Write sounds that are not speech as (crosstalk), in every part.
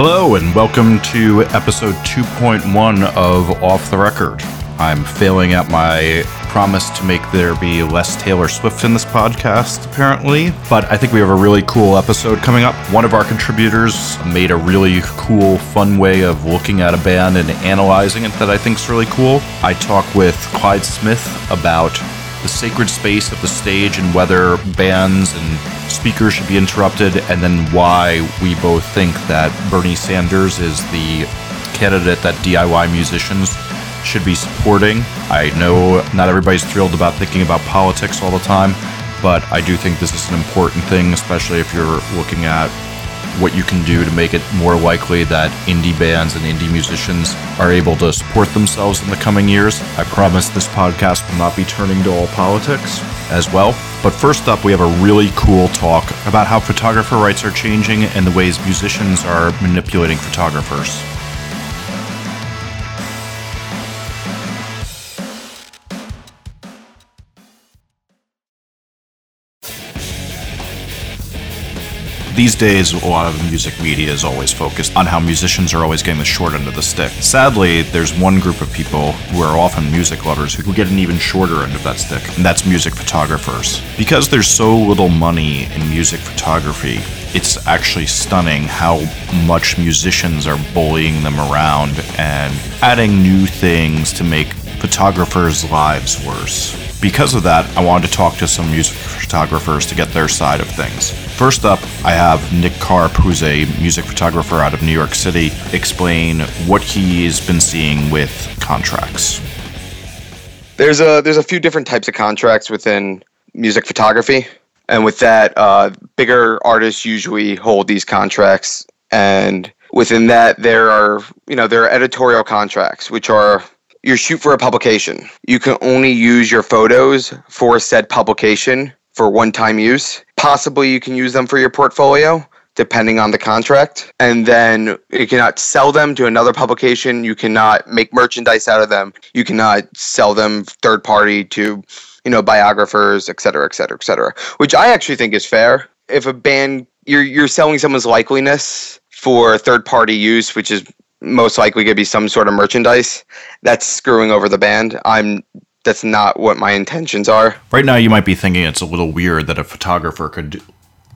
Hello, and welcome to episode 2.1 of Off the Record. I'm failing at my promise to make there be less Taylor Swift in this podcast, apparently. But I think we have a really cool episode coming up. One of our contributors made a really cool, fun way of looking at a band and analyzing it that I think is really cool. I talk with Clyde Smith about the sacred space of the stage and whether bands and speakers should be interrupted, and then why we both think that Bernie Sanders is the candidate that DIY musicians should be supporting. I know not everybody's thrilled about thinking about politics all the time, but I do think this is an important thing, especially if you're looking at what you can do to make it more likely that indie bands and indie musicians are able to support themselves in the coming years. I promise this podcast will not be turning to all politics as well. But first up, we have a really cool talk about how photographer rights are changing and the ways musicians are manipulating photographers. These days, a lot of music media is always focused on how musicians are always getting the short end of the stick. Sadly, there's one group of people who are often music lovers who get an even shorter end of that stick, and that's music photographers. Because there's so little money in music photography, it's actually stunning how much musicians are bullying them around and adding new things to make photographers' lives worse. Because of that, I wanted to talk to some music photographers to get their side of things. First up, I have Nick Karp, who's a music photographer out of New York City, explain what he's been seeing with contracts. There's a there's a few different types of contracts within music photography, and with that, uh, bigger artists usually hold these contracts, and within that, there are you know there are editorial contracts, which are you shoot for a publication. You can only use your photos for said publication for one time use. Possibly you can use them for your portfolio depending on the contract. And then you cannot sell them to another publication. You cannot make merchandise out of them. You cannot sell them third party to, you know, biographers, et cetera, et cetera, et cetera. Which I actually think is fair. If a band you're you're selling someone's likeliness for third party use, which is most likely going to be some sort of merchandise, that's screwing over the band. I'm that's not what my intentions are. Right now, you might be thinking it's a little weird that a photographer could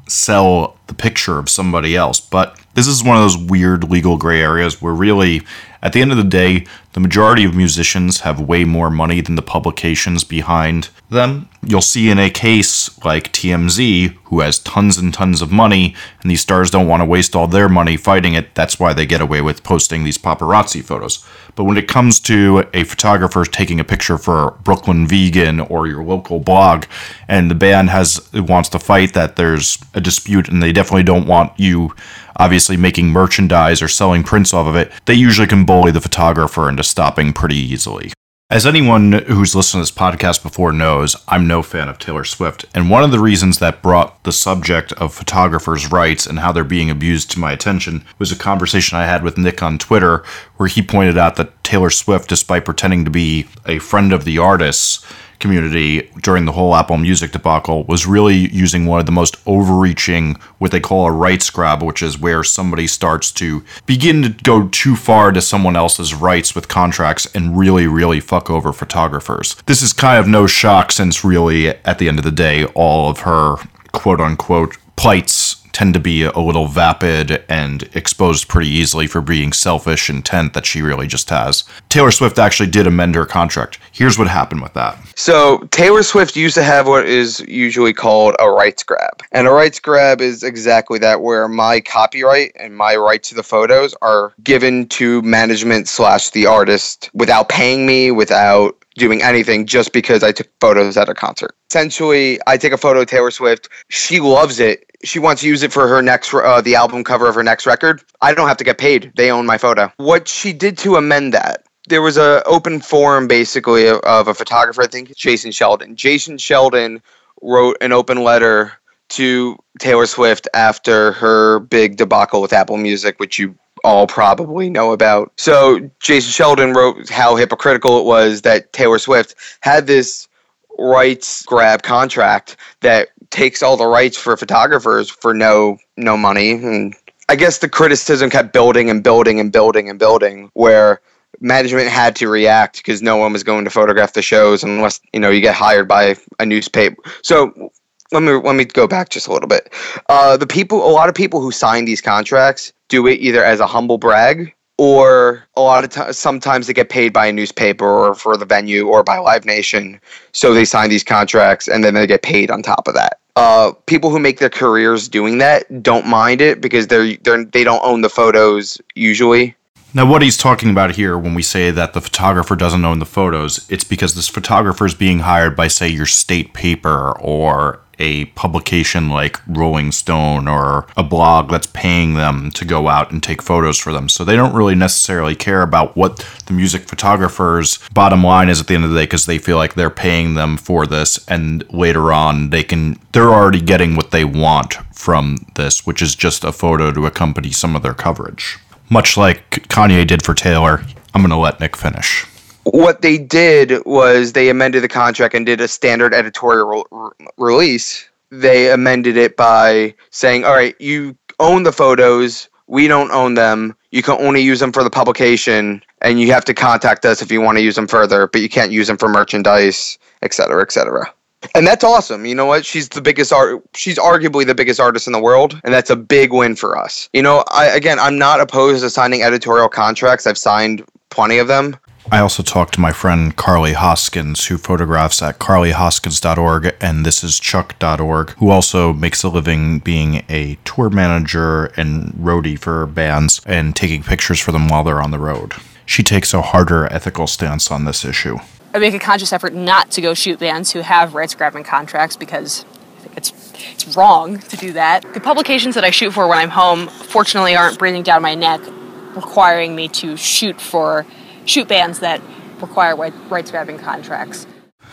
sell the picture of somebody else, but this is one of those weird legal gray areas where really, at the end of the day, the majority of musicians have way more money than the publications behind them. You'll see in a case like TMZ, who has tons and tons of money, and these stars don't want to waste all their money fighting it. That's why they get away with posting these paparazzi photos. But when it comes to a photographer taking a picture for Brooklyn Vegan or your local blog, and the band has wants to fight that there's a dispute and they definitely don't want you obviously making merchandise or selling prints off of it, they usually can bully the photographer into stopping pretty easily. As anyone who's listened to this podcast before knows, I'm no fan of Taylor Swift, and one of the reasons that brought the subject of photographers' rights and how they're being abused to my attention was a conversation I had with Nick on Twitter, where he pointed out that Taylor Swift, despite pretending to be a friend of the artists, community during the whole Apple Music debacle was really using one of the most overreaching, what they call a rights grab, which is where somebody starts to begin to go too far to someone else's rights with contracts and really, really fuck over photographers. This is kind of no shock since, really, at the end of the day, all of her quote unquote plights tend to be a little vapid and exposed pretty easily for being selfish intent that she really just has. Taylor Swift actually did amend her contract. Here's what happened with that. So, Taylor Swift used to have what is usually called a rights grab. And a rights grab is exactly that, where my copyright and my right to the photos are given to management slash the artist without paying me, without doing anything just because I took photos at a concert. Essentially, I take a photo of Taylor Swift. She loves it she wants to use it for her next uh, the album cover of her next record i don't have to get paid. They own my photo. What she did to amend that there was a open forum basically of, of a photographer i think jason sheldon. Jason sheldon wrote an open letter to taylor swift after her big debacle with apple music which you all probably know about. So jason sheldon wrote how hypocritical it was that taylor swift had this rights grab contract that takes all the rights for photographers for no no money and I guess the criticism kept building and building and building and building, where management had to react because no one was going to photograph the shows unless you know you get hired by a newspaper. So let me let me go back just a little bit. Uh, the people, a lot of people who sign these contracts do it either as a humble brag or a lot of times sometimes they get paid by a newspaper or for the venue or by live nation so they sign these contracts and then they get paid on top of that uh, people who make their careers doing that don't mind it because they're, they're they don't own the photos usually. Now, what he's talking about here when we say that the photographer doesn't own the photos, it's because this photographer is being hired by, say, your state paper or a publication like Rolling Stone or a blog that's paying them to go out and take photos for them. So they don't really necessarily care about what the music photographer's bottom line is at the end of the day because they feel like they're paying them for this and later on they can they're already getting what they want from this, which is just a photo to accompany some of their coverage. Much like Kanye did for Taylor. I'm going to let Nick finish what they did was they amended the contract and did a standard editorial re- release. They amended it by saying, "All right, you own the photos. We don't own them. You can only use them for the publication, and you have to contact us if you want to use them further. But you can't use them for merchandise, et cetera, et cetera." And that's awesome. You know what? She's the biggest art. She's arguably the biggest artist in the world, and that's a big win for us. You know, I again, I'm not opposed to signing editorial contracts. I've signed plenty of them. I also talked to my friend Carly Hoskins, who photographs at carlyhoskins.org and thisischuck.org, who also makes a living being a tour manager and roadie for bands and taking pictures for them while they're on the road. She takes a harder ethical stance on this issue. I make a conscious effort not to go shoot bands who have rights grabbing contracts because I think it's it's wrong to do that. The publications that I shoot for when I'm home, fortunately, aren't breathing down my neck, requiring me to shoot for shoot bands that require rights grabbing contracts.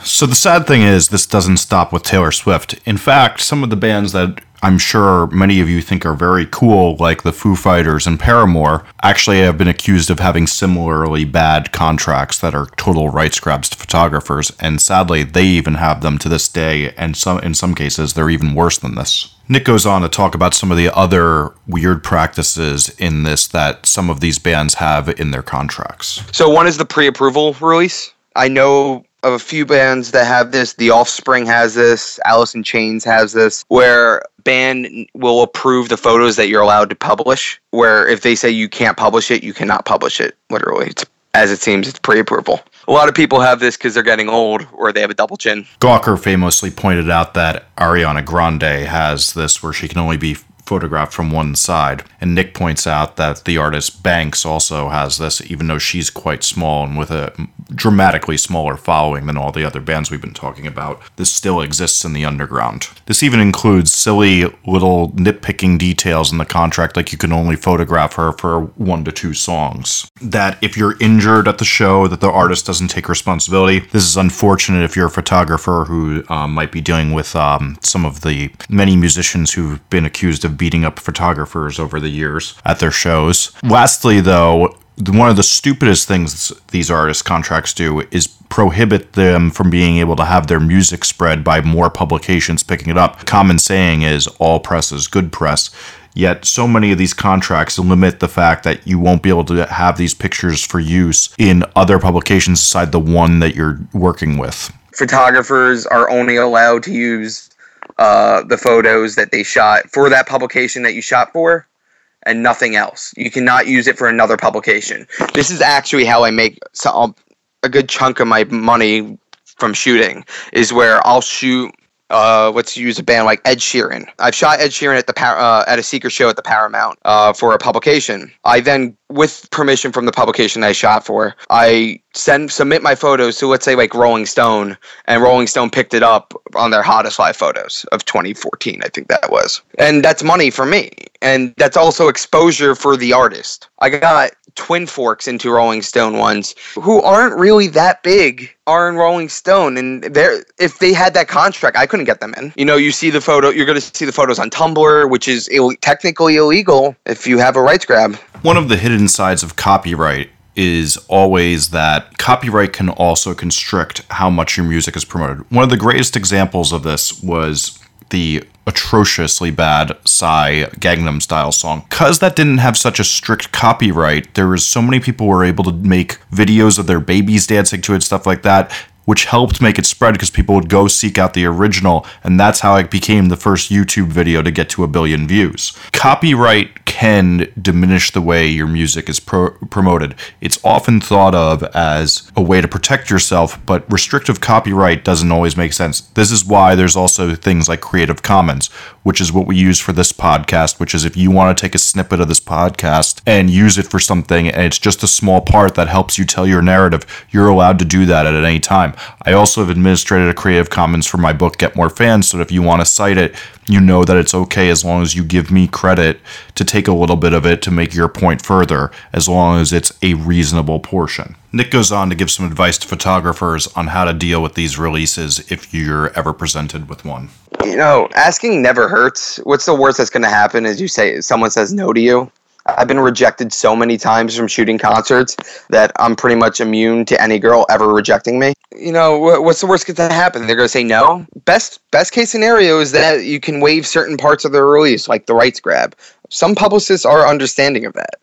So the sad thing is, this doesn't stop with Taylor Swift. In fact, some of the bands that I'm sure many of you think are very cool, like the Foo Fighters and Paramore, actually have been accused of having similarly bad contracts that are total rights grabs to photographers, and sadly, they even have them to this day, and some in some cases, they're even worse than this. Nick goes on to talk about some of the other weird practices in this that some of these bands have in their contracts. So one is the pre-approval release. I know of a few bands that have this. The Offspring has this. Alice in Chains has this, where band will approve the photos that you're allowed to publish. Where if they say you can't publish it, you cannot publish it. Literally, it's as it seems, it's pre-approval. A lot of people have this because they're getting old or they have a double chin. Gawker famously pointed out that Ariana Grande has this where she can only be photographed from one side. And Nick points out that the artist Banks also has this, even though she's quite small and with a dramatically smaller following than all the other bands we've been talking about. This still exists in the underground. This even includes silly little nitpicking details in the contract, like you can only photograph her for one to two songs. That if you're injured at the show, that the artist doesn't take responsibility. This is unfortunate if you're a photographer who um, might be dealing with um, some of the many musicians who've been accused of beating up photographers over the years at their shows. Lastly, though, one of the stupidest things these artist contracts do is prohibit them from being able to have their music spread by more publications picking it up. Common saying is all press is good press. Yet, so many of these contracts limit the fact that you won't be able to have these pictures for use in other publications aside the one that you're working with. Photographers are only allowed to use uh, the photos that they shot for that publication that you shot for and nothing else. You cannot use it for another publication. This is actually how I make a good chunk of my money from shooting is where I'll shoot uh, let's use a band like Ed Sheeran. I've shot Ed Sheeran at the uh, at a secret show at the Paramount uh, for a publication. I then, with permission from the publication I shot for, I send submit my photos to let's say like Rolling Stone, and Rolling Stone picked it up on their hottest live photos of 2014. I think that was, and that's money for me, and that's also exposure for the artist. I got Twin Forks into Rolling Stone ones who aren't really that big are in Rolling Stone and they're if they had that contract I couldn't get them in. You know, you see the photo you're going to see the photos on Tumblr which is Ill- technically illegal if you have a rights grab. One of the hidden sides of copyright is always that copyright can also constrict how much your music is promoted. One of the greatest examples of this was the atrociously bad Psy Gangnam Style song. Because that didn't have such a strict copyright, there was so many people were able to make videos of their babies dancing to it, stuff like that which helped make it spread because people would go seek out the original, and that's how it became the first YouTube video to get to a billion views. Copyright can diminish the way your music is pro- promoted. It's often thought of as a way to protect yourself, but restrictive copyright doesn't always make sense. This is why there's also things like Creative Commons, which is what we use for this podcast, which is if you want to take a snippet of this podcast and use it for something, and it's just a small part that helps you tell your narrative, you're allowed to do that at any time. I also have administrated a Creative Commons for my book, Get More Fans, so if you want to cite it, you know that it's okay as long as you give me credit to take a little bit of it to make your point further, as long as it's a reasonable portion. Nick goes on to give some advice to photographers on how to deal with these releases if you're ever presented with one. You know, asking never hurts. What's the worst that's going to happen is you say someone says no to you. I've been rejected so many times from shooting concerts that I'm pretty much immune to any girl ever rejecting me. You know, what's the worst that to happen? They're going to say no. Best best case scenario is that you can waive certain parts of the release, like the rights grab. Some publicists are understanding of that.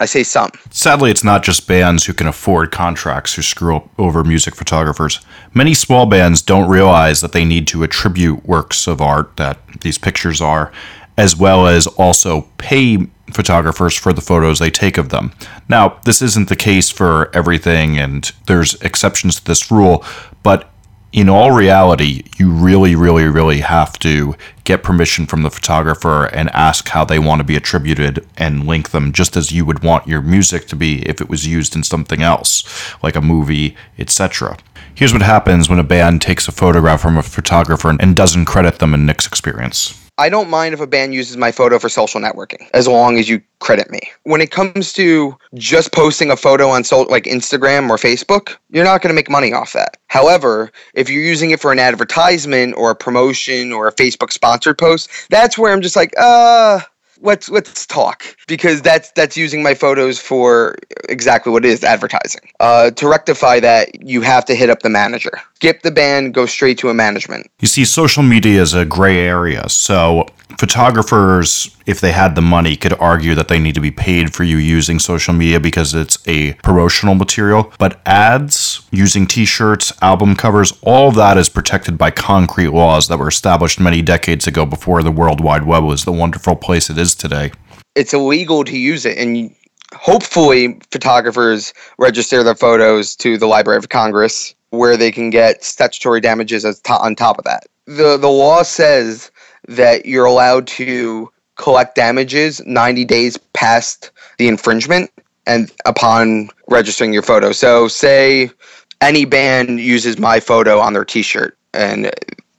I say some. Sadly, it's not just bands who can afford contracts who screw over music photographers. Many small bands don't realize that they need to attribute works of art that these pictures are, as well as also pay photographers for the photos they take of them. Now, this isn't the case for everything, and there's exceptions to this rule, but in all reality, you really, really, really have to get permission from the photographer and ask how they want to be attributed and link them just as you would want your music to be if it was used in something else, like a movie, etc. Here's what happens when a band takes a photograph from a photographer and doesn't credit them in Nick's experience. I don't mind if a band uses my photo for social networking as long as you credit me. When it comes to just posting a photo on so, like Instagram or Facebook, you're not going to make money off that. However, if you're using it for an advertisement or a promotion or a Facebook sponsored post, that's where I'm just like, uh, let's let's talk because that's that's using my photos for exactly what it is advertising. Uh, to rectify that, you have to hit up the manager. Skip the band, go straight to a management. You see, social media is a gray area, so photographers, if they had the money, could argue that they need to be paid for you using social media because it's a promotional material. But ads, using t shirts, album covers, all that is protected by concrete laws that were established many decades ago before the World Wide Web was the wonderful place it is today. It's illegal to use it, and hopefully, photographers register their photos to the Library of Congress where they can get statutory damages on top of that. The, the law says that you're allowed to collect damages 90 days past the infringement and upon registering your photo. So, say any band uses my photo on their t shirt and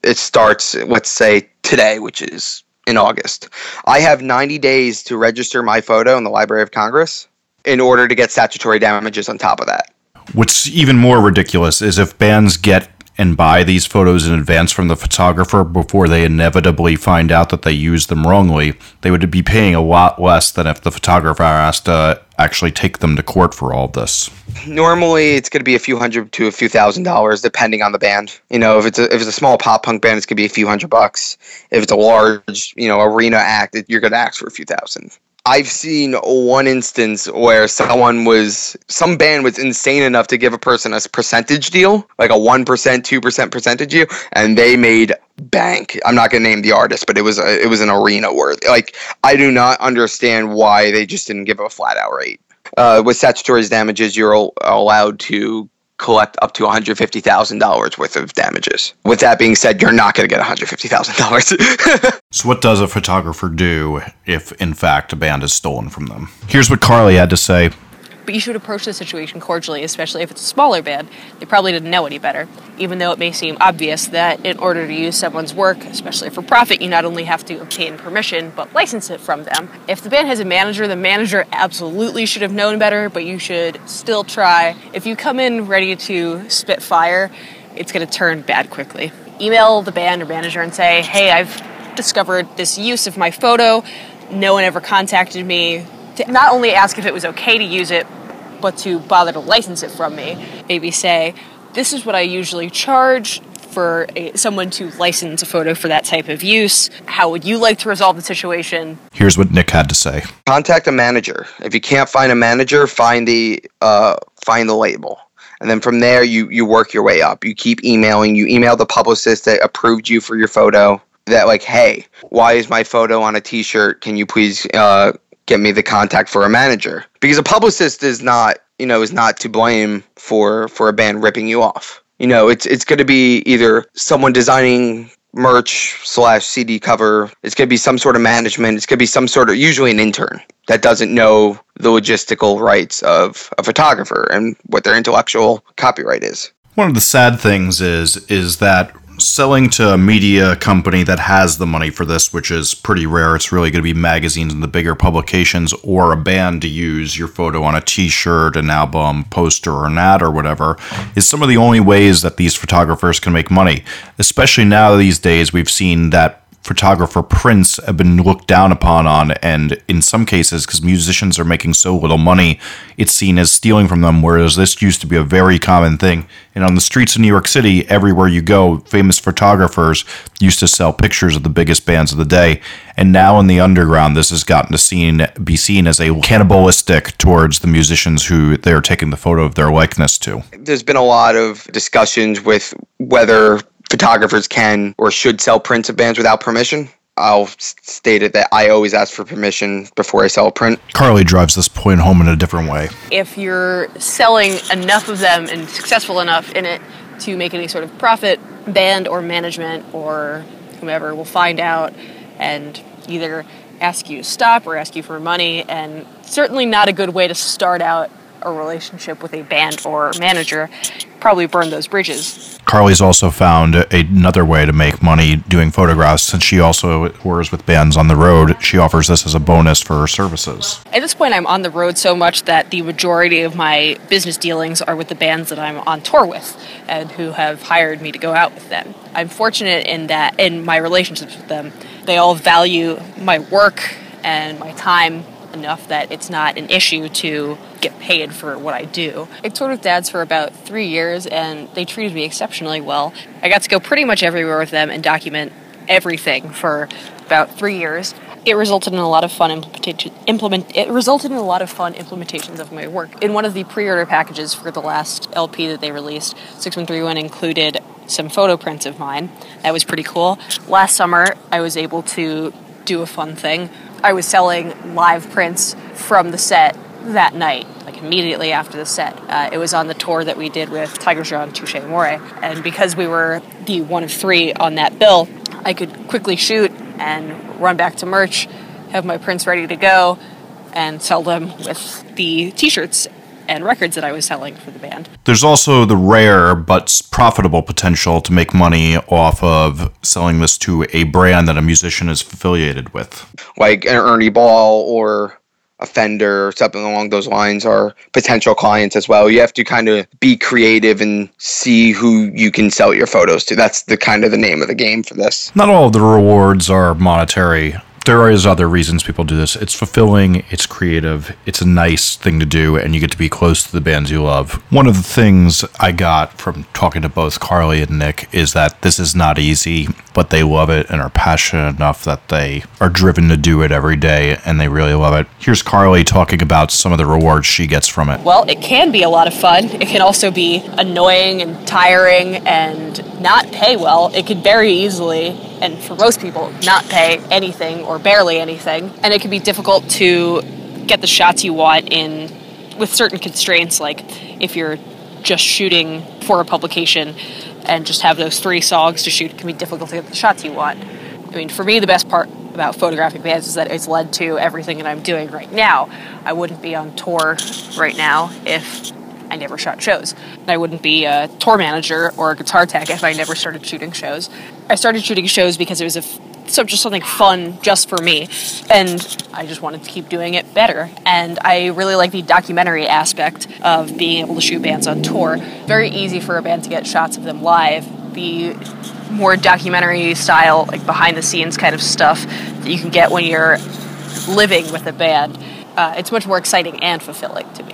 it starts, let's say, today, which is in August. I have 90 days to register my photo in the Library of Congress in order to get statutory damages on top of that. What's even more ridiculous is if bands get and buy these photos in advance from the photographer before they inevitably find out that they used them wrongly, they would be paying a lot less than if the photographer has to actually take them to court for all this. Normally, it's going to be a few hundred to a few thousand dollars, depending on the band. You know, if it's a, if it's a small pop punk band, it's going to be a few hundred bucks. If it's a large, you know, arena act, you're going to ask for a few thousand. I've seen one instance where someone was some band was insane enough to give a person a percentage deal, like a one percent, two percent percentage deal, and they made bank. I'm not gonna name the artist, but it was a, it was an arena worth. Like I do not understand why they just didn't give a flat out rate. Uh, with statutory damages, you're allowed to collect up to $150,000 worth of damages. With that being said, you're not going to get $150,000. (laughs) so, what does a photographer do if, in fact, a band is stolen from them? Here's what Carly had to say but you should approach the situation cordially, especially if it's a smaller band. They probably didn't know any better, even though it may seem obvious that in order to use someone's work, especially for profit, you not only have to obtain permission, but license it from them. If the band has a manager, the manager absolutely should have known better, but you should still try. If you come in ready to spit fire, it's going to turn bad quickly. Email the band or manager and say, hey, I've discovered this use of my photo. No one ever contacted me to not only ask if it was okay to use it, but to bother to license it from me. Maybe say, this is what I usually charge. for a, someone to license a photo for that type of use? How would you like to resolve the situation? Here's what Nick had to say. Contact a manager. If you can't find a manager, find the uh, find the label. And then from there, you, you work your way up. You keep emailing. You email the publicist that approved you for your photo. That like, hey, why is my photo on a T-shirt? Can you please uh, get me the contact for a manager? Because a publicist is not, you know, is not to blame for for a band ripping you off. You know, it's it's going to be either someone designing merch slash CD cover. It's going to be some sort of management. It's going to be some sort of usually an intern that doesn't know the logistical rights of a photographer and what their intellectual copyright is. One of the sad things is is that selling to a media company that has the money for this, which is pretty rare. It's really going to be magazines and the bigger publications or a band to use your photo on a t shirt, an album, poster, or an ad or whatever, is some of the only ways that these photographers can make money. Especially now these days, we've seen that photographer prints have been looked down upon on and in some cases because musicians are making so little money it's seen as stealing from them whereas this used to be a very common thing. And on the streets of new york city everywhere you go famous photographers used to sell pictures of the biggest bands of the day. And now in the underground this has gotten to seen be seen as a cannibalistic towards the musicians who they're taking the photo of their likeness to. There's been a lot of discussions with whether photographers can or should sell prints of bands without permission. I'll state it that I always ask for permission before I sell a print. carly drives this point home in a different way If you're selling enough of them and successful enough in it to make any sort of profit, band or management or whomever will find out and either ask you to stop or ask you for money. And certainly not a good way to start out a relationship with a band or manager. Probably burn those bridges. Carly's also found another way to make money doing photographs since she also tours with bands on the road. She offers this as a bonus for her services. At this point, I'm on the road so much that the majority of my business dealings are with the bands that I'm on tour with and who have hired me to go out with them. I'm fortunate in that, in my relationships with them, they all value my work and my time enough that it's not an issue to get paid for what I do. I toured with dads for about three years and they treated me exceptionally well. I got to go pretty much everywhere with them and document everything for about three years. It resulted in a lot of fun implementation. Implement. It resulted in a lot of fun implementations of my work. In one of the pre-order packages for the last LP that they released, Six One Three One included some photo prints of mine. That was pretty cool. Last summer, I was able to do a fun thing. I was selling live prints from the set that night, like immediately after the set. Uh, it was on the tour that we did with Tigers Jaw and Touche Amore. And because we were the one of three on that bill, I could quickly shoot and run back to merch, have my prints ready to go, and sell them with the t shirts and records that I was selling for the band. There's also the rare but profitable potential to make money off of selling this to a brand that a musician is affiliated with. Like an Ernie Ball or a Fender or something along those lines are potential clients as well. You have to kind of be creative and see who you can sell your photos to. That's the kind of the name of the game for this. Not all of the rewards are monetary. There is other reasons people do this. It's fulfilling, it's creative, it's a nice thing to do, and you get to be close to the bands you love. One of the things I got from talking to both Carly and Nick is that this is not easy, but they love it and are passionate enough that they are driven to do it every day and they really love it. Here's Carly talking about some of the rewards she gets from it. Well, it can be a lot of fun. It can also be annoying and tiring and not pay well. It could very easily, and for most people, not pay anything or barely anything. And it can be difficult to get the shots you want in with certain constraints, like if you're just shooting for a publication and just have those three songs to shoot, it can be difficult to get the shots you want. I mean, for me, the best part about photographing bands is that it's led to everything that I'm doing right now. I wouldn't be on tour right now if I never shot shows. I wouldn't be a tour manager or a guitar tech if I never started shooting shows. I started shooting shows because it was a so just something fun just for me, and I just wanted to keep doing it better. And I really like the documentary aspect of being able to shoot bands on tour. Very easy for a band to get shots of them live. The more documentary style, like behind the scenes kind of stuff that you can get when you're living with a band, uh, it's much more exciting and fulfilling to me.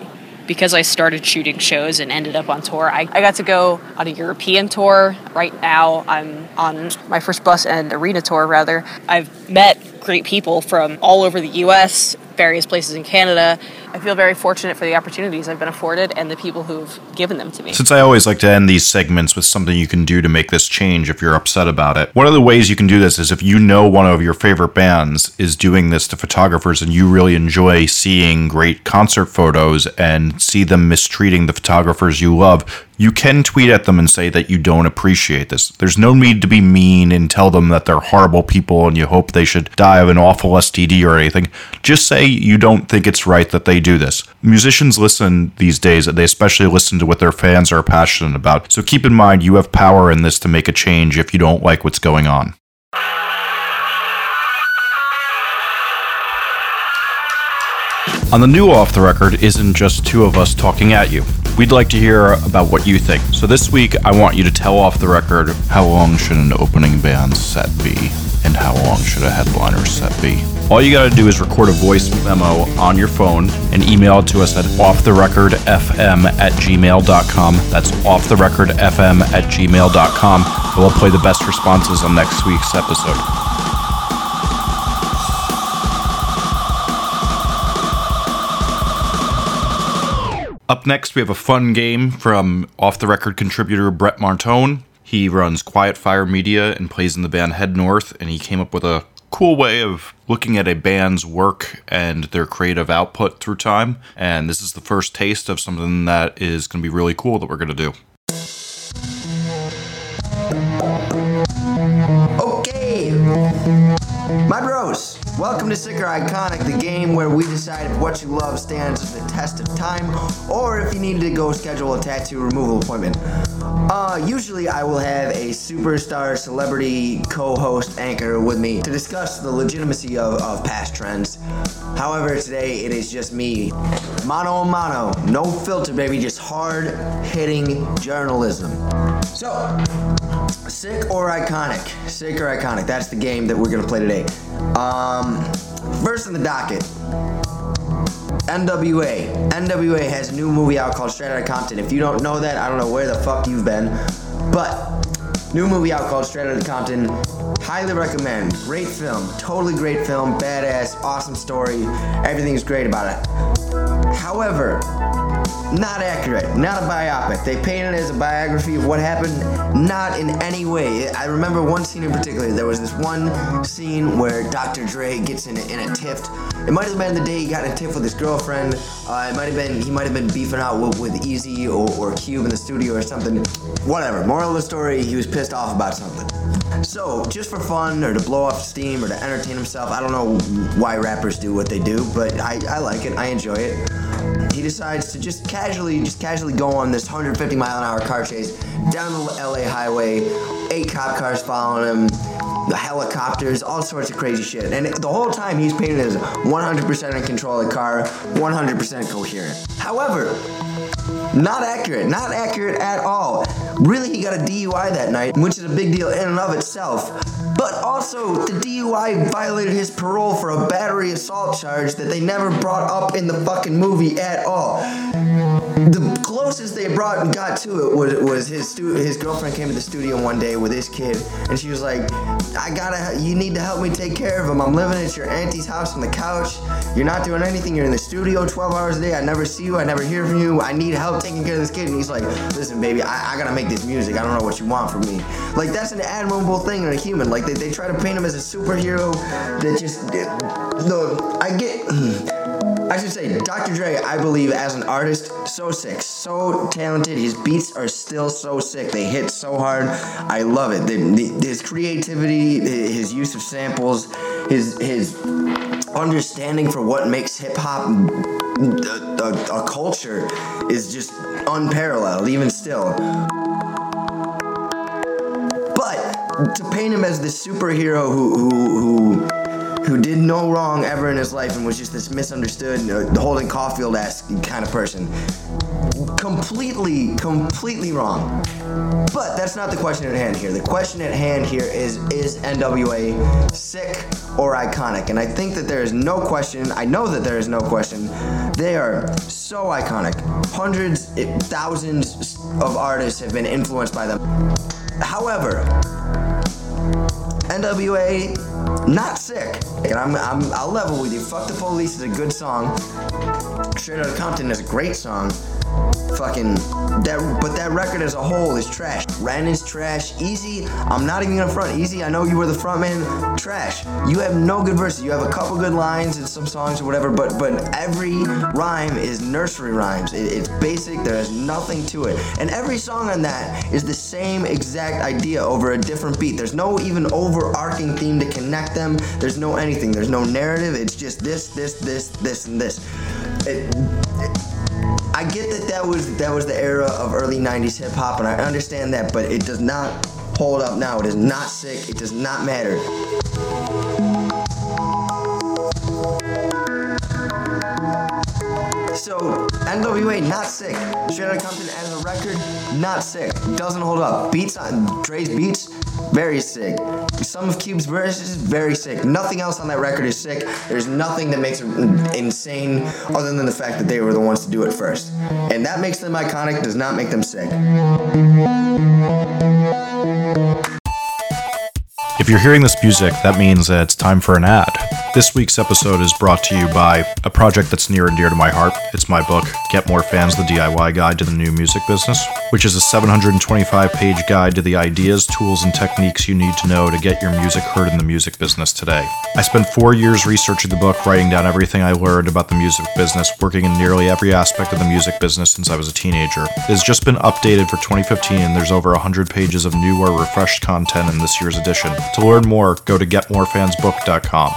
Because I started shooting shows and ended up on tour, I, I got to go on a European tour. Right now, I'm on my first bus and arena tour, rather. I've met great people from all over the US, various places in Canada. I feel very fortunate for the opportunities I've been afforded and the people who've given them to me. Since I always like to end these segments with something you can do to make this change if you're upset about it, one of the ways you can do this is if you know one of your favorite bands is doing this to photographers and you really enjoy seeing great concert photos and see them mistreating the photographers you love, you can tweet at them and say that you don't appreciate this. There's no need to be mean and tell them that they're horrible people and you hope they should die of an awful STD or anything. Just say you don't think it's right that they do this. Musicians listen these days, they especially listen to what their fans are passionate about. So keep in mind you have power in this to make a change if you don't like what's going on. On the new Off the Record isn't just two of us talking at you. We'd like to hear about what you think. So this week, I want you to tell Off the Record how long should an opening band set be and how long should a headliner set be. All you gotta do is record a voice memo on your phone and email it to us at offtherecordfm at gmail.com. That's offtherecordfm at gmail.com. We'll play the best responses on next week's episode. Up next, we have a fun game from off the record contributor Brett Martone. He runs Quiet Fire Media and plays in the band Head North, and he came up with a cool way of looking at a band's work and their creative output through time. And this is the first taste of something that is going to be really cool that we're going to do. Welcome to Sick or Iconic, the game where we decide if what you love stands the test of time or if you need to go schedule a tattoo removal appointment. Uh, usually I will have a superstar celebrity co-host anchor with me to discuss the legitimacy of, of past trends. However, today it is just me. Mano a mano, no filter, baby, just hard hitting journalism. So, Sick or iconic? Sick or iconic? That's the game that we're gonna play today. Um, first in the docket, NWA. NWA has a new movie out called Straight Outta Compton. If you don't know that, I don't know where the fuck you've been. But new movie out called Straight Outta Compton. Highly recommend. Great film. Totally great film. Badass. Awesome story. Everything's great about it. However, not accurate, not a biopic. They painted it as a biography of what happened, not in any way. I remember one scene in particular. There was this one scene where Dr. Dre gets in a, in a tiff. It might have been the day he got in a tiff with his girlfriend. Uh, it might have been he might have been beefing out with, with Eazy or, or Cube in the studio or something. Whatever. Moral of the story: he was pissed off about something. So, just for fun or to blow off steam or to entertain himself, I don't know why rappers do what they do, but I, I like it. I enjoy it he decides to just casually, just casually go on this 150 mile an hour car chase down the LA highway. Eight cop cars following him, the helicopters, all sorts of crazy shit. And the whole time he's painted as 100% in control of the car, 100% coherent. However, not accurate, not accurate at all. Really, he got a DUI that night, which is a big deal in and of itself. But also, the DUI violated his parole for a battery assault charge that they never brought up in the fucking movie at all. The closest they brought and got to it was, was his stu- his girlfriend came to the studio one day with his kid, and she was like, "I gotta, you need to help me take care of him. I'm living at your auntie's house on the couch. You're not doing anything. You're in the studio 12 hours a day. I never see you. I never hear from you. I need help taking care of this kid." And he's like, "Listen, baby, I, I gotta make this music. I don't know what you want from me." Like that's an admirable thing in a human. Like they, they try to paint him as a superhero that just no. I get. (clears throat) I should say, Dr. Dre, I believe, as an artist, so sick, so talented. His beats are still so sick. They hit so hard. I love it. The, the, his creativity, his use of samples, his his understanding for what makes hip hop a, a, a culture is just unparalleled, even still. But to paint him as this superhero who who who who did no wrong ever in his life and was just this misunderstood, uh, Holden Caulfield-esque kind of person. Completely, completely wrong. But that's not the question at hand here. The question at hand here is is NWA sick or iconic? And I think that there is no question, I know that there is no question They are so iconic. Hundreds, thousands of artists have been influenced by them. However, NWA, not sick. And I'm, I'm, I'll level with you. Fuck the Police is a good song. Straight Outta Compton is a great song. Fucking that, but that record as a whole is trash. Ren is trash. Eazy, I'm not even gonna front. Eazy, I know you were the front man. Trash. You have no good verses. You have a couple good lines in some songs or whatever, but but every rhyme is nursery rhymes. It, it's basic. There is nothing to it, and every song on that is the same exact idea over a different beat. There's no even overarching theme to connect them. There's no anything. There's no narrative. It's just this, this, this, this, and this. It, it, I get that that was that was the era of early '90s hip hop, and I understand that, but it does not hold up now. It is not sick. It does not matter. So NWA not sick. Straight Compton as a record, not sick. Doesn't hold up. Beats on Dre's beats, very sick. Some of Cube's verses, is very sick. Nothing else on that record is sick. There's nothing that makes it insane other than the fact that they were the ones to do it first. And that makes them iconic, does not make them sick. If you're hearing this music, that means that it's time for an ad. This week's episode is brought to you by a project that's near and dear to my heart. It's my book, Get More Fans The DIY Guide to the New Music Business, which is a 725 page guide to the ideas, tools, and techniques you need to know to get your music heard in the music business today. I spent four years researching the book, writing down everything I learned about the music business, working in nearly every aspect of the music business since I was a teenager. It has just been updated for 2015, and there's over 100 pages of new or refreshed content in this year's edition. To learn more, go to getmorefansbook.com.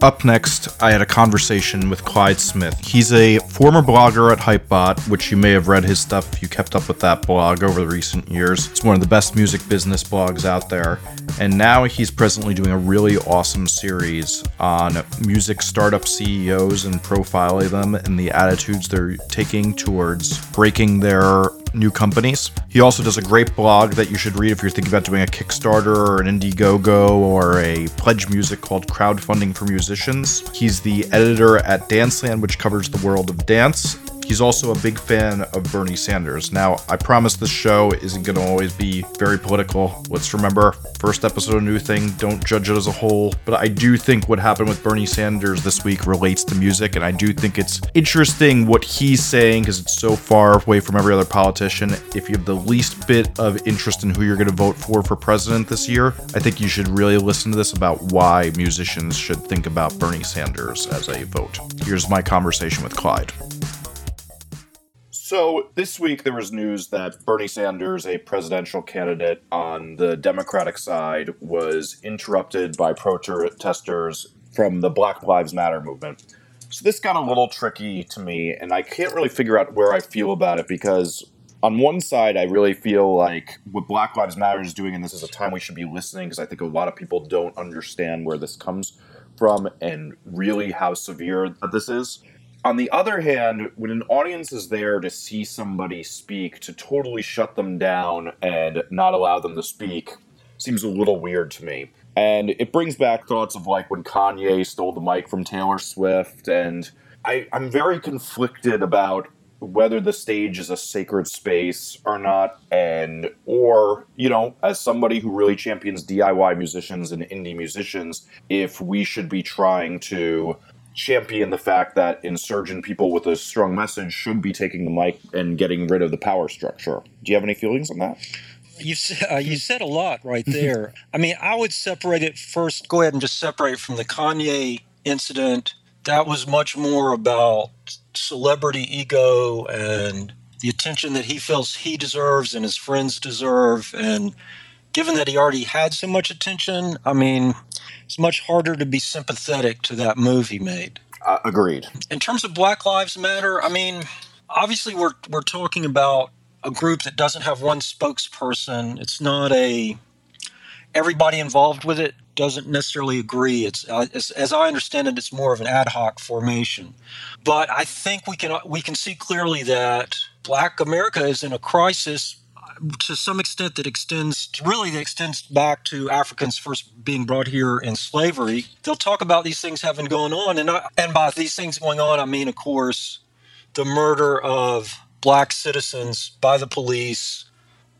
Up next, I had a conversation with Clyde Smith. He's a former blogger at Hypebot, which you may have read his stuff if you kept up with that blog over the recent years. It's one of the best music business blogs out there. And now he's presently doing a really awesome series on music startup CEOs and profiling them and the attitudes they're taking towards breaking their new companies. He also does a great blog that you should read if you're thinking about doing a Kickstarter or an Indiegogo or a pledge music called Crowdfunding for Musicians. He's the editor at Danceland, which covers the world of dance. He's also a big fan of Bernie Sanders. Now, I promise this show isn't going to always be very political. Let's remember, first episode of New Thing, don't judge it as a whole. But I do think what happened with Bernie Sanders this week relates to music, and I do think it's interesting what he's saying because it's so far away from every other politician. If you have the least bit of interest in who you're going to vote for for president this year, I think you should really listen to this about why musicians should think about Bernie Sanders as a vote. Here's my conversation with Clyde. So, this week there was news that Bernie Sanders, a presidential candidate on the Democratic side, was interrupted by protesters from the Black Lives Matter movement. So, this got a little tricky to me, and I can't really figure out where I feel about it because, on one side, I really feel like what Black Lives Matter is doing, and this is a time we should be listening because I think a lot of people don't understand where this comes from and really how severe this is on the other hand, when an audience is there to see somebody speak, to totally shut them down and not allow them to speak seems a little weird to me. And it brings back thoughts of like when Kanye stole the mic from Taylor Swift. And I, I'm very conflicted about whether the stage is a sacred space or not and or you know as somebody who really champions diy musicians and indie musicians if we should be trying to champion the fact that insurgent people with a strong message should be taking the mic and getting rid of the power structure. Do you have any feelings on that? You uh, you said a lot right there. I mean, I would separate it first. Go ahead and just separate from the Kanye incident. That was much more about celebrity ego and the attention that he feels he deserves and his friends deserve. And given that he already had so much attention, I mean, it's much harder to be sympathetic to that move he made. Uh, agreed. In terms of Black Lives Matter, I mean, obviously we're we're talking about a group that doesn't have one spokesperson. It's not a everybody involved with it doesn't necessarily agree. It's uh, as, as, I understand it, it's more of an ad hoc formation. But I think we can we can see clearly that Black America is in a crisis to some extent that extends really that extends back to Africans first being brought here in slavery. They'll talk about these things having going on, and I, and by these things going on, I mean, of course, the murder of black citizens by the police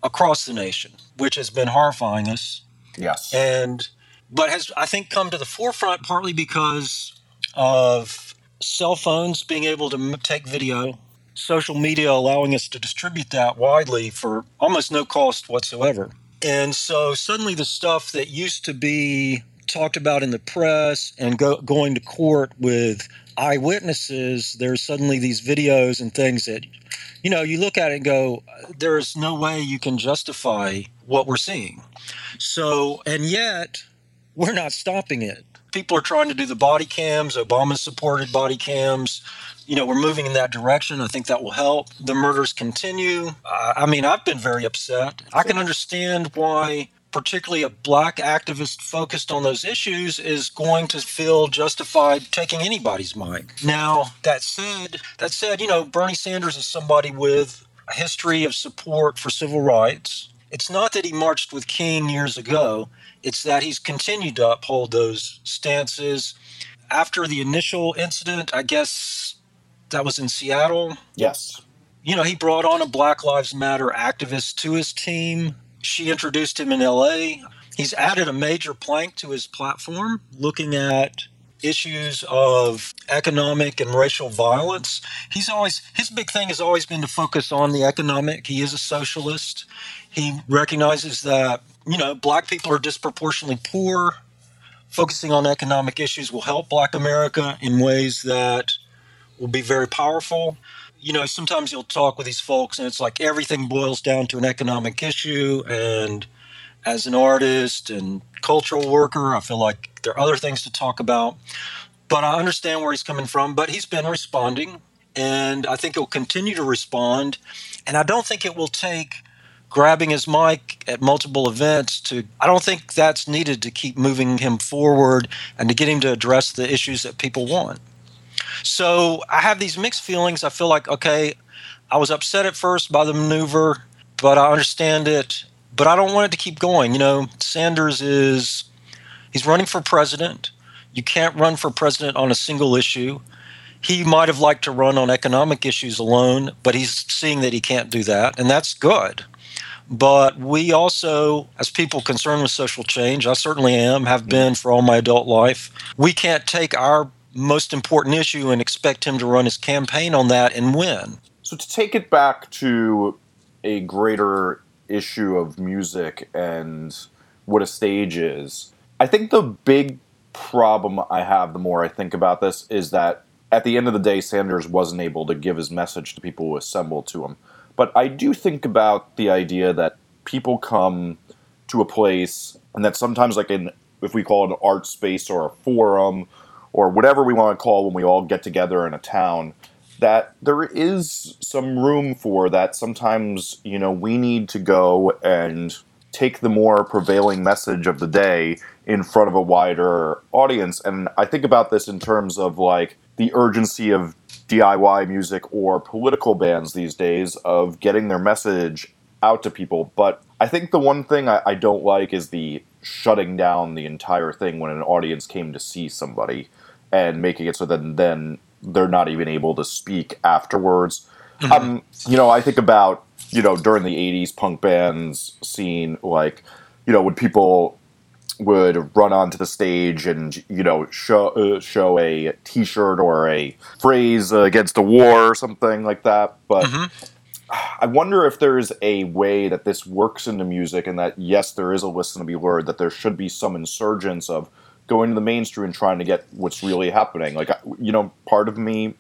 across the nation, which has been horrifying us. Yes. And but has I think come to the forefront partly because of cell phones being able to take video, social media allowing us to distribute that widely for almost no cost whatsoever. And so suddenly the stuff that used to be talked about in the press and go, going to court with eyewitnesses, there's suddenly these videos and things that, you know, you look at it and go, there's no way you can justify what we're seeing. So, and yet we're not stopping it. People are trying to do the body cams, Obama supported body cams. You know, we're moving in that direction. I think that will help. The murders continue. Uh, I mean, I've been very upset. I can understand why particularly a black activist focused on those issues is going to feel justified taking anybody's mic. Now, that said, that said, you know, Bernie Sanders is somebody with a history of support for civil rights. It's not that he marched with King years ago, it's that he's continued to uphold those stances. After the initial incident, I guess that was in Seattle. Yes. You know, he brought on a Black Lives Matter activist to his team she introduced him in LA. He's added a major plank to his platform looking at issues of economic and racial violence. He's always his big thing has always been to focus on the economic. He is a socialist. He recognizes that, you know, black people are disproportionately poor. Focusing on economic issues will help black America in ways that will be very powerful you know, sometimes you'll talk with these folks and it's like everything boils down to an economic issue. And as an artist and cultural worker, I feel like there are other things to talk about. But I understand where he's coming from. But he's been responding, and I think he'll continue to respond. And I don't think it will take grabbing his mic at multiple events to I don't think that's needed to keep moving him forward and to get him to address the issues that people want. So I have these mixed feelings. I feel like, okay, I was upset at first by the maneuver, but I understand it. But I don't want it to keep going. You know, Sanders is, he's running for president. You can't run for president on a single issue. He might have liked to run on economic issues alone, but he's seeing that he can't do that, and that's good. But we also, as people concerned with social change, I certainly am, have been for all my adult life, we can't take our most important issue and expect him to run his campaign on that and win. So, to take it back to a greater issue of music and what a stage is, I think the big problem I have the more I think about this is that at the end of the day, Sanders wasn't able to give his message to people who assembled to him. But I do think about the idea that people come to a place and that sometimes, like in, if we call it an art space or a forum or whatever we want to call when we all get together in a town that there is some room for that. Sometimes you know we need to go and take the more prevailing message of the day in front of a wider audience. And i think about this in terms of like the urgency of diy music or political bands these days of getting their message out to people but i think the one thing i, I don't like is the shutting down the entire thing when an audience came to see somebody and making it so that then they're not even able to speak afterwards. Mm-hmm. Um, you know, I think about you know during the '80s punk bands scene, like you know when people would run onto the stage and you know show uh, show a T-shirt or a phrase against a war or something like that, but. Mm-hmm. I wonder if there is a way that this works into music, and that yes, there is a lesson to be learned. That there should be some insurgence of going to the mainstream and trying to get what's really happening. Like, you know, part of me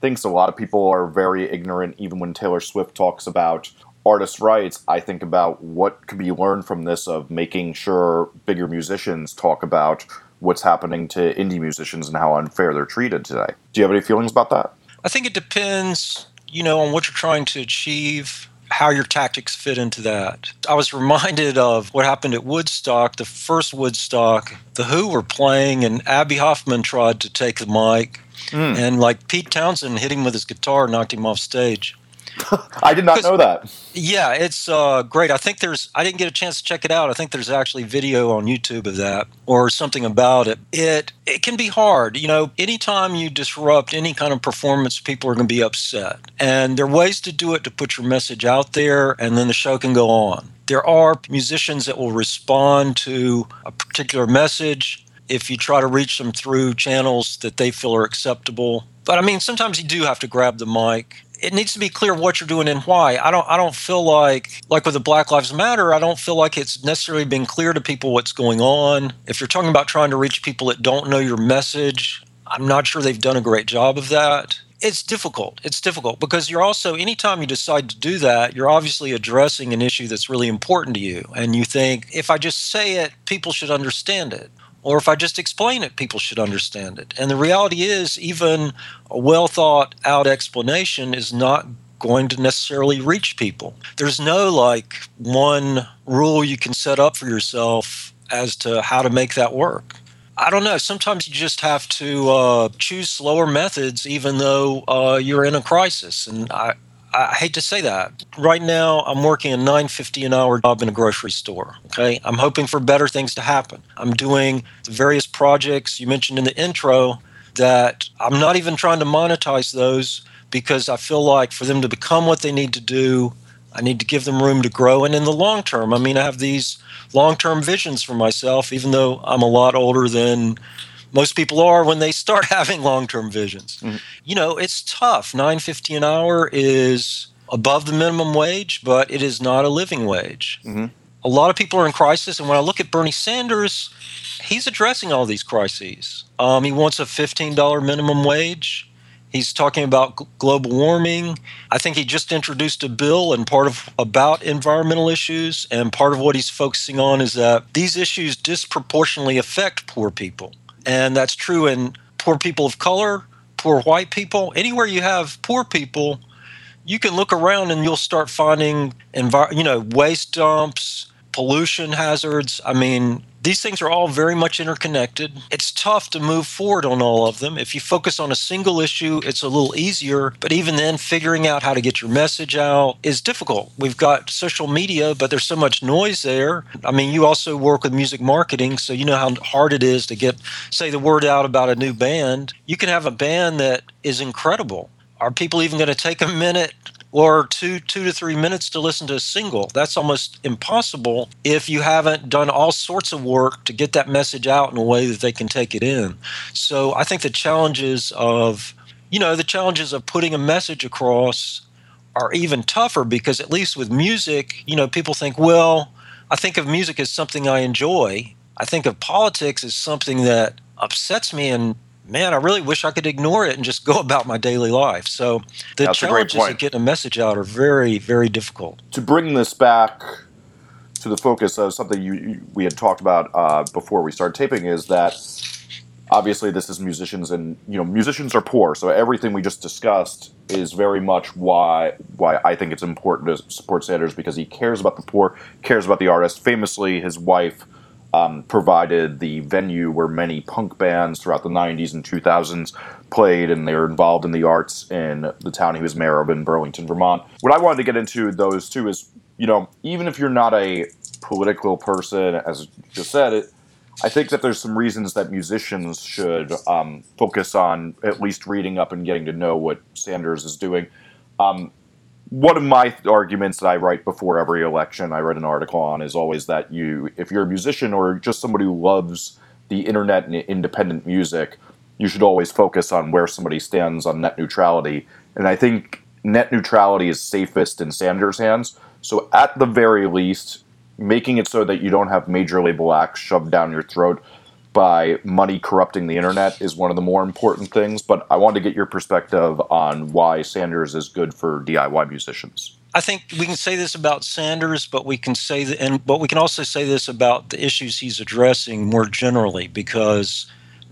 thinks a lot of people are very ignorant, even when Taylor Swift talks about artist rights. I think about what could be learned from this of making sure bigger musicians talk about what's happening to indie musicians and how unfair they're treated today. Do you have any feelings about that? I think it depends, you know, on what you're trying to achieve how your tactics fit into that. I was reminded of what happened at Woodstock, the first Woodstock. The Who were playing, and Abbie Hoffman tried to take the mic, mm. and like Pete Townshend hit him with his guitar, knocked him off stage. I did not know that. Yeah, it's uh, great. I think there's. I didn't get a chance to check it out. I think there's actually video on YouTube of that or something about it. It it can be hard. You know, anytime you disrupt any kind of performance, people are going to be upset, and there are ways to do it to put your message out there, and then the show can go on. There are musicians that will respond to a particular message if you try to reach them through channels that they feel are acceptable. But I mean, sometimes you do have to grab the mic it needs to be clear what you're doing and why. I don't I don't feel like like with the Black Lives Matter, I don't feel like it's necessarily been clear to people what's going on. If you're talking about trying to reach people that don't know your message, I'm not sure they've done a great job of that. It's difficult. It's difficult because you're also anytime you decide to do that, you're obviously addressing an issue that's really important to you and you think if I just say it, people should understand it or if I just explain it, people should understand it. And the reality is, even a well thought out explanation is not going to necessarily reach people. There's no like one rule you can set up for yourself as to how to make that work. I don't know. Sometimes you just have to uh, choose slower methods, even though uh, you're in a crisis. And I, I hate to say that. Right now, I'm working a 950 an hour job in a grocery store. Okay. I'm hoping for better things to happen. I'm doing the various projects you mentioned in the intro that I'm not even trying to monetize those because I feel like for them to become what they need to do, I need to give them room to grow. And in the long term, I mean, I have these long term visions for myself, even though I'm a lot older than most people are when they start (laughs) having long-term visions. Mm-hmm. You know, it's tough. 950 an hour is above the minimum wage, but it is not a living wage. Mm-hmm. A lot of people are in crisis, and when I look at Bernie Sanders, he's addressing all these crises. Um, he wants a $15 minimum wage. He's talking about g- global warming. I think he just introduced a bill and part of about environmental issues and part of what he's focusing on is that these issues disproportionately affect poor people. And that's true in poor people of color, poor white people. Anywhere you have poor people, you can look around and you'll start finding, envir- you know, waste dumps, pollution hazards. I mean, these things are all very much interconnected. It's tough to move forward on all of them. If you focus on a single issue, it's a little easier, but even then, figuring out how to get your message out is difficult. We've got social media, but there's so much noise there. I mean, you also work with music marketing, so you know how hard it is to get, say, the word out about a new band. You can have a band that is incredible. Are people even going to take a minute or two two to three minutes to listen to a single. That's almost impossible if you haven't done all sorts of work to get that message out in a way that they can take it in. So I think the challenges of you know the challenges of putting a message across are even tougher because at least with music, you know, people think, well, I think of music as something I enjoy. I think of politics as something that upsets me and man, I really wish I could ignore it and just go (laughs) about my daily life. So the That's challenges of getting a message out are very, very difficult. To bring this back to the focus of something you, you we had talked about uh, before we started taping is that obviously this is musicians and you know musicians are poor so everything we just discussed is very much why why I think it's important to support Sanders because he cares about the poor cares about the artist famously his wife um, provided the venue where many punk bands throughout the 90s and 2000s played, and they were involved in the arts in the town he was mayor of in Burlington, Vermont. What I wanted to get into those two is, you know, even if you're not a political person, as you just said, it, I think that there's some reasons that musicians should um, focus on at least reading up and getting to know what Sanders is doing. Um, one of my arguments that I write before every election, I write an article on, is always that you, if you're a musician or just somebody who loves the internet and independent music, you should always focus on where somebody stands on net neutrality. And I think net neutrality is safest in Sanders' hands. So at the very least, making it so that you don't have major label acts shoved down your throat by money corrupting the internet is one of the more important things. But I wanted to get your perspective on why Sanders is good for DIY musicians. I think we can say this about Sanders, but we can say that, and but we can also say this about the issues he's addressing more generally, because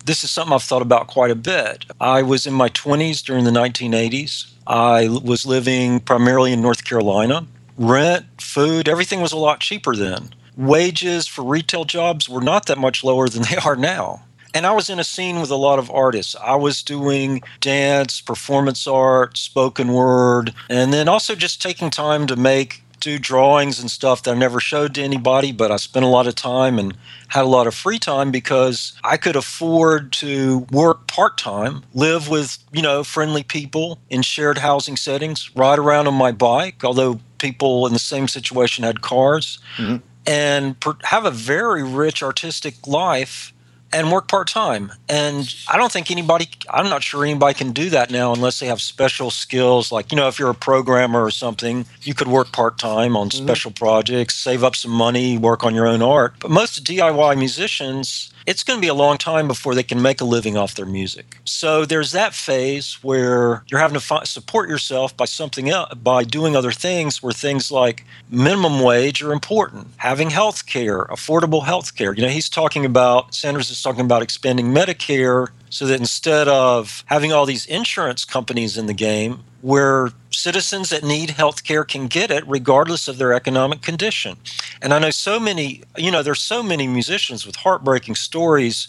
this is something I've thought about quite a bit. I was in my 20s during the 1980s. I was living primarily in North Carolina. Rent, food, everything was a lot cheaper then wages for retail jobs were not that much lower than they are now. And I was in a scene with a lot of artists. I was doing dance, performance art, spoken word, and then also just taking time to make do drawings and stuff that I never showed to anybody, but I spent a lot of time and had a lot of free time because I could afford to work part time, live with, you know, friendly people in shared housing settings, ride around on my bike, although people in the same situation had cars, mm-hmm. And per- have a very rich artistic life and work part time. And I don't think anybody, I'm not sure anybody can do that now unless they have special skills. Like, you know, if you're a programmer or something, you could work part time on mm-hmm. special projects, save up some money, work on your own art. But most DIY musicians, it's going to be a long time before they can make a living off their music. So there's that phase where you're having to fi- support yourself by something else, by doing other things where things like minimum wage are important, having health care, affordable health care. You know, he's talking about, Sanders is talking about expanding Medicare so that instead of having all these insurance companies in the game, where citizens that need health care can get it regardless of their economic condition. And I know so many, you know, there's so many musicians with heartbreaking stories.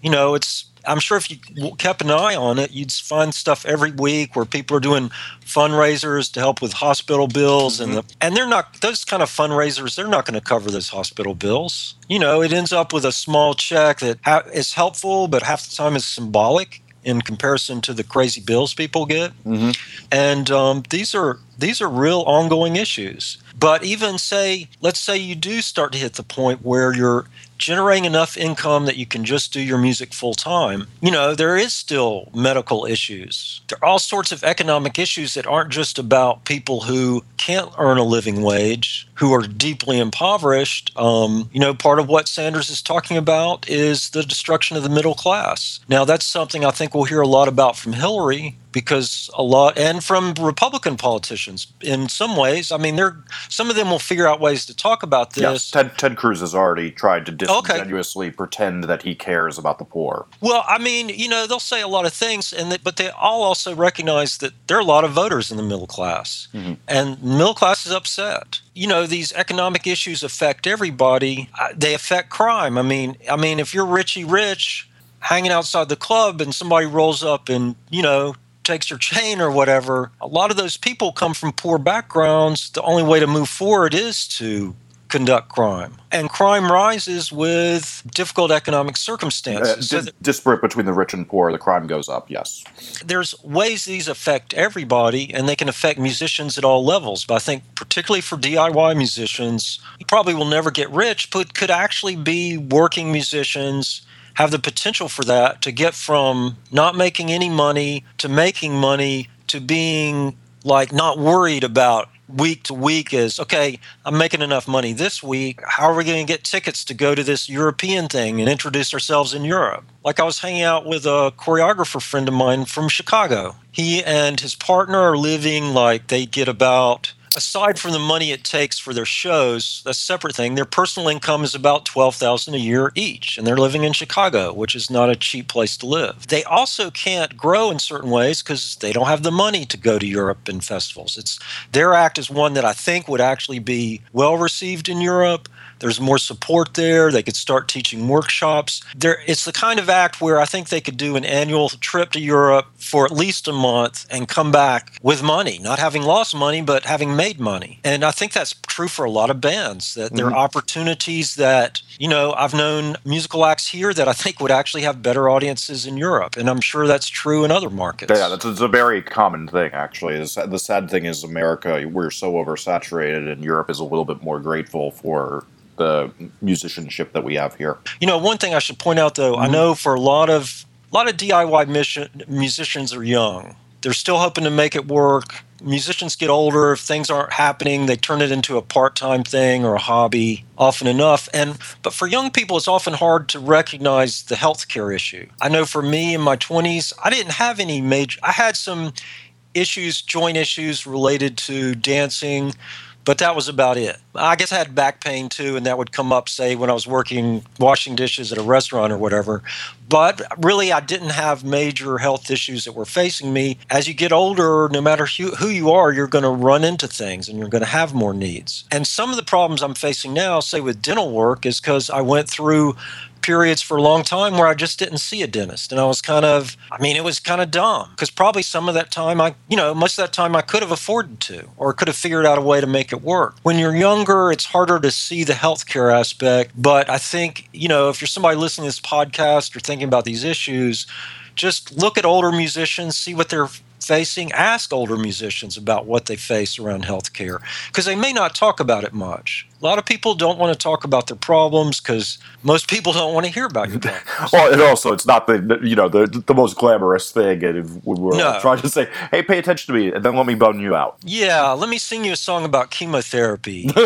You know, it's I'm sure if you kept an eye on it, you'd find stuff every week where people are doing fundraisers to help with hospital bills, mm-hmm. and the, and they're not those kind of fundraisers. They're not going to cover those hospital bills. You know, it ends up with a small check that ha- is helpful, but half the time is symbolic in comparison to the crazy bills people get. Mm-hmm. And um, these are these are real ongoing issues. But even say, let's say you do start to hit the point where you're generating enough income that you can just do your music full time, you know, there is still medical issues. There are all sorts of economic issues that aren't just about people who can't earn a living wage, who are deeply impoverished. Um, you know, part of what Sanders is talking about is the destruction of the middle class. Now, that's something I think we'll hear a lot about from Hillary because a lot and from republican politicians in some ways i mean they're some of them will figure out ways to talk about this yes ted, ted cruz has already tried to disingenuously okay. pretend that he cares about the poor well i mean you know they'll say a lot of things and but they all also recognize that there are a lot of voters in the middle class mm-hmm. and middle class is upset you know these economic issues affect everybody uh, they affect crime i mean i mean if you're richie rich hanging outside the club and somebody rolls up and you know takes your chain or whatever, a lot of those people come from poor backgrounds. The only way to move forward is to conduct crime. And crime rises with difficult economic circumstances. Uh, dis- disparate between the rich and poor, the crime goes up, yes. There's ways these affect everybody, and they can affect musicians at all levels. But I think, particularly for DIY musicians, probably will never get rich, but could actually be working musicians have the potential for that to get from not making any money to making money to being like not worried about week to week is okay i'm making enough money this week. How are we going to get tickets to go to this european thing and introduce ourselves in europe? Like i was hanging out with a choreographer friend of mine from chicago. He and his partner are living like they get about aside from the money it takes for their shows, that's a separate thing. Their personal income is about twelve thousand a year each, and they're living in Chicago, which is not a cheap place to live. They also can't grow in certain ways because they don't have the money to go to Europe and festivals. It's their act is one that I think would actually be well received in Europe. There's more support there. They could start teaching workshops. There, it's the kind of act where I think they could do an annual trip to Europe for at least a month and come back with money, not having lost money, but having made money. And I think that's true for a lot of bands. That there mm-hmm. are opportunities that you know I've known musical acts here that I think would actually have better audiences in Europe, and I'm sure that's true in other markets. Yeah, that's, a very common thing actually. the sad thing is America, we're so oversaturated, and Europe is a little bit more grateful for the musicianship that we have here. You know, one thing I should point out though, mm-hmm. I know for a lot of a lot of DIY mission, musicians are young. They're still hoping to make it work. Musicians get older. If things aren't happening, they turn it into a part-time thing or a hobby often enough. And but for young people, it's often hard to recognize the healthcare issue. I know for me in my 20s, I didn't have any major. I had some issues, joint issues related to dancing but that was about it. I guess I had back pain too, and that would come up, say, when I was working washing dishes at a restaurant or whatever. But really, I didn't have major health issues that were facing me. As you get older, no matter who, you are, you're going to run into things and you're going to have more needs. And some of the problems I'm facing now, say with dental work, is because I went through periods for a long time where I just didn't see a dentist. And I was kind of, I mean, it was kind of dumb because probably some of that time I, you know, most of that time I could have afforded to or could have figured out a way to make it work. When you're younger, it's harder to see the healthcare aspect. But I think, you know, if you're somebody listening to this podcast or thinking about these issues, just look at older musicians, see what they're facing, ask older musicians about what they face around healthcare because they may not talk about it much. A lot of people don't want to talk about their problems because most people don't want to hear about your problems. (laughs) well, and also it's not the you know the the most glamorous thing, and we're no. trying to say, "Hey, pay attention to me," and then let me bone you out. Yeah, let me sing you a song about chemotherapy. (laughs)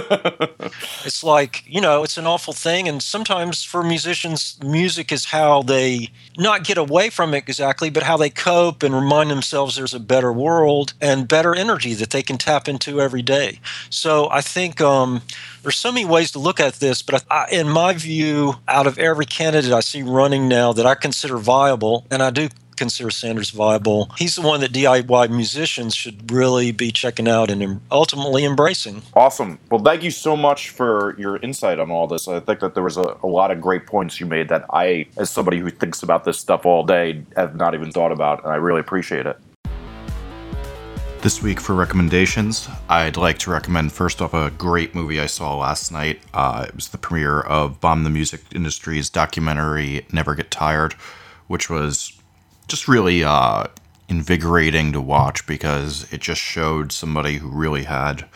it's like you know, it's an awful thing, and sometimes for musicians, music is how they not get away from it exactly, but how they cope and remind themselves there's a better world and better energy that they can tap into every day. So I think. Um, there's so many ways to look at this, but I, in my view, out of every candidate I see running now that I consider viable, and I do consider Sanders viable. He's the one that DIY musicians should really be checking out and ultimately embracing. Awesome. Well, thank you so much for your insight on all this. I think that there was a, a lot of great points you made that I, as somebody who thinks about this stuff all day, have not even thought about, and I really appreciate it. This week for recommendations, I'd like to recommend first off a great movie I saw last night. Uh, it was the premiere of Bomb the Music Industry's documentary Never Get Tired, which was just really uh, invigorating to watch because it just showed somebody who really had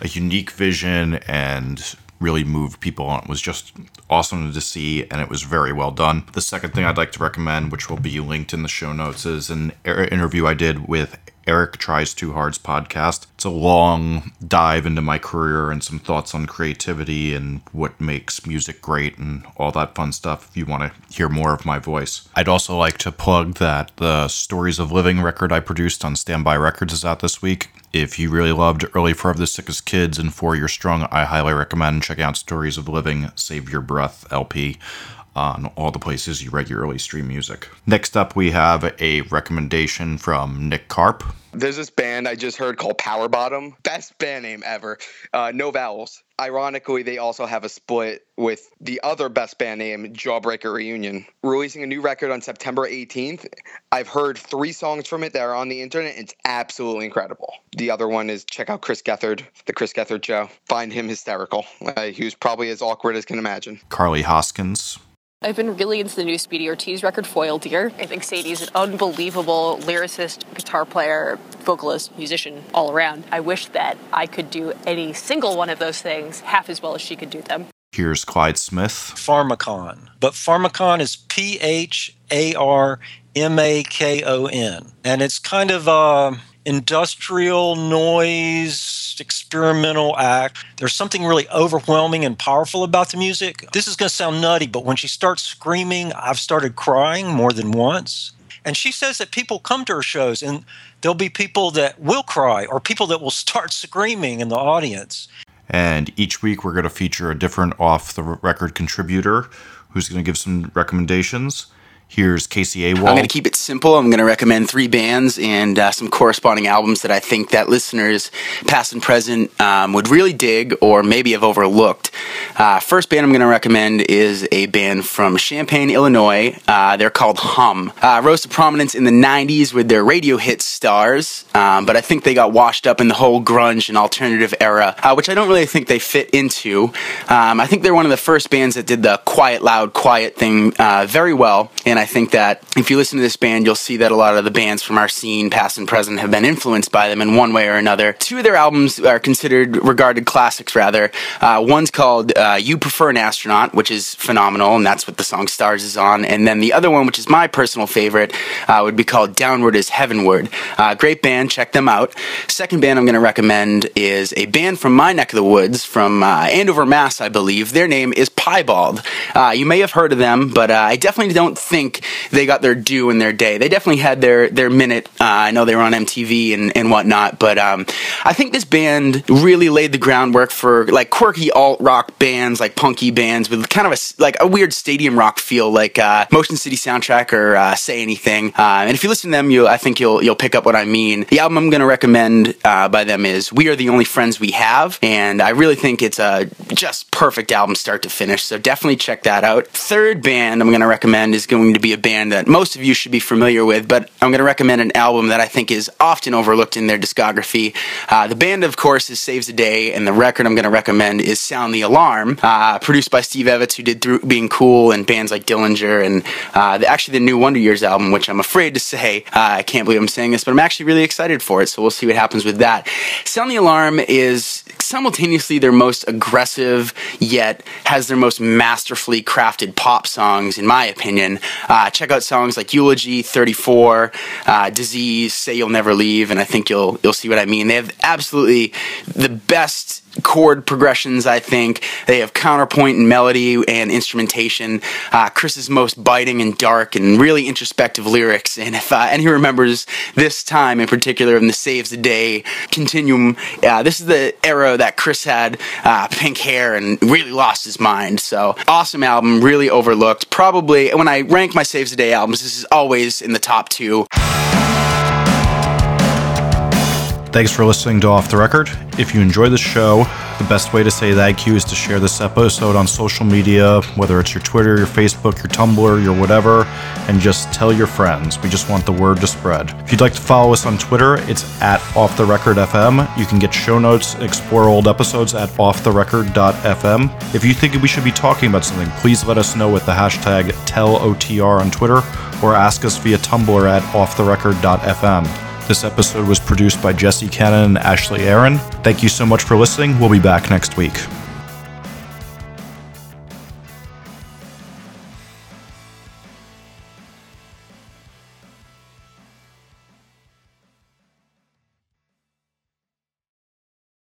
a unique vision and really moved people it was just awesome to see and it was very well done. The second thing I'd like to recommend, which will be linked in the show notes, is an interview I did with Eric Tries Too Hard's podcast. It's a long dive into my career and some thoughts on creativity and what makes music great and all that fun stuff if you want to hear more of my voice. I'd also like to plug that the Stories of Living record I produced on Standby Records is out this week. If you really loved Early for the Sickest Kids and Four Year Strong, I highly recommend checking out Stories of Living, Save Your Breath LP on all the places you regularly stream music. Next up, we have a recommendation from Nick Karp. There's this band I just heard called PWR BTTM. Best band name ever. Uh, no vowels. Ironically, they also have a split with the other best band name, Jawbreaker Reunion, releasing a new record on September 18th. I've heard three songs from it that are on the internet. It's absolutely incredible. The other one is check out Chris Gethard, the Chris Gethard Show. Find him hysterical. Uh, he was probably as awkward as can imagine. Carly Hoskins. I've been really into the new Speedy Ortiz record, Foil Deer. I think Sadie's an unbelievable lyricist, guitar player, vocalist, musician all around. I wish that I could do any single one of those things half as well as she could do them. Here's Clyde Smith. Pharmakon. But Pharmakon is P H A R M A K O N. And it's kind of a uh, industrial noise experimental act. There's something really overwhelming and powerful about the music. This is going to sound nutty, but when she starts screaming, I've started crying more than once. And she says that people come to her shows and there'll be people that will cry or people that will (laughs) start screaming in the audience. And each week we're going to feature a different off the record contributor who's going to give some recommendations. Here's Casey Awald. I'm going to keep it simple. I'm going to recommend three bands and uh, some corresponding albums that I think that listeners, past and present, um, would really dig or maybe have overlooked. Uh, first band I'm going to recommend is a band from Champaign, Illinois. Uh, they're called Hum. Uh, rose to prominence in the 90s with their radio hit Stars, um, but I think they got washed up in the whole grunge and alternative era, uh, which I don't really think they fit into. Um, I think they're one of the first bands that did the quiet, loud, quiet thing uh, very well, and I think that if you listen to this band, you'll see that a lot of the bands from our scene, past and present, have been influenced by them in one way or another. Two of their albums are considered regarded classics, rather. Uh, one's called uh, You Prefer an Astronaut, which is phenomenal, and that's what the song Stars is on. And then the other one, which is my personal favorite, uh, would be called Downward is Heavenward. Uh, great band, check them out. Second band I'm going to recommend is a band from my neck of the woods, from uh, Andover, Mass, I believe. Their name is Piebald. Uh, you may have heard of them, but I definitely don't think think they got their due in their day. They definitely had their their minute. Uh, I know they were on MTV and, and whatnot, but um, I think this band really laid the groundwork for like quirky alt rock bands, like punky bands with kind of a like a weird stadium rock feel, like uh, Motion City Soundtrack or uh, Say Anything. Uh, and if you listen to them, you I think you'll you'll pick up what I mean. The album I'm going to recommend uh, by them is "We Are the Only Friends We Have," and I really think it's a just perfect album, start to finish. So definitely check that out. Third band I'm going to recommend is going to be a band that most of you should be familiar with, but I'm going to recommend an album that I think is often overlooked in their discography. Uh, the band, of course, is Saves the Day, and the record I'm going to recommend is Sound the Alarm, uh, produced by Steve Evetts, who did Through Being Cool and bands like Dillinger, and uh, the, actually the new Wonder Years album, which I'm afraid to say, uh, I can't believe I'm saying this, but I'm actually really excited for it, so we'll see what happens with that. Sound the Alarm is simultaneously their most aggressive, yet has their most masterfully crafted pop songs, in my opinion. Uh, check out songs like Eulogy, 34, uh, Disease, Say You'll Never Leave, and I think you'll you'll see what I mean. They have absolutely the best chord progressions, I think. They have counterpoint and melody and instrumentation. Uh, Chris's most biting and dark and really introspective lyrics. And if uh, anyone remembers this time in particular in the Saves the Day continuum, uh, this is the era that Chris had uh, pink hair and really lost his mind. So awesome album, really overlooked. Probably when I rank my Saves the Day albums, this is always in the top two. Thanks for listening to Off the Record. If you enjoy the show, the best way to say thank you is to share this episode on social media, whether it's your Twitter, your Facebook, your Tumblr, your whatever, and just tell your friends. We just want the word to spread. If you'd like to follow us on Twitter, it's at Off the Record FM. You can get show notes, explore old episodes at offtherecord.fm. If you think we should be talking about something, please let us know with the hashtag TellOTR on Twitter or ask us via Tumblr at offtherecord.fm. This episode was produced by Jesse Cannon and Ashley Aaron. Thank you so much for listening. We'll be back next week.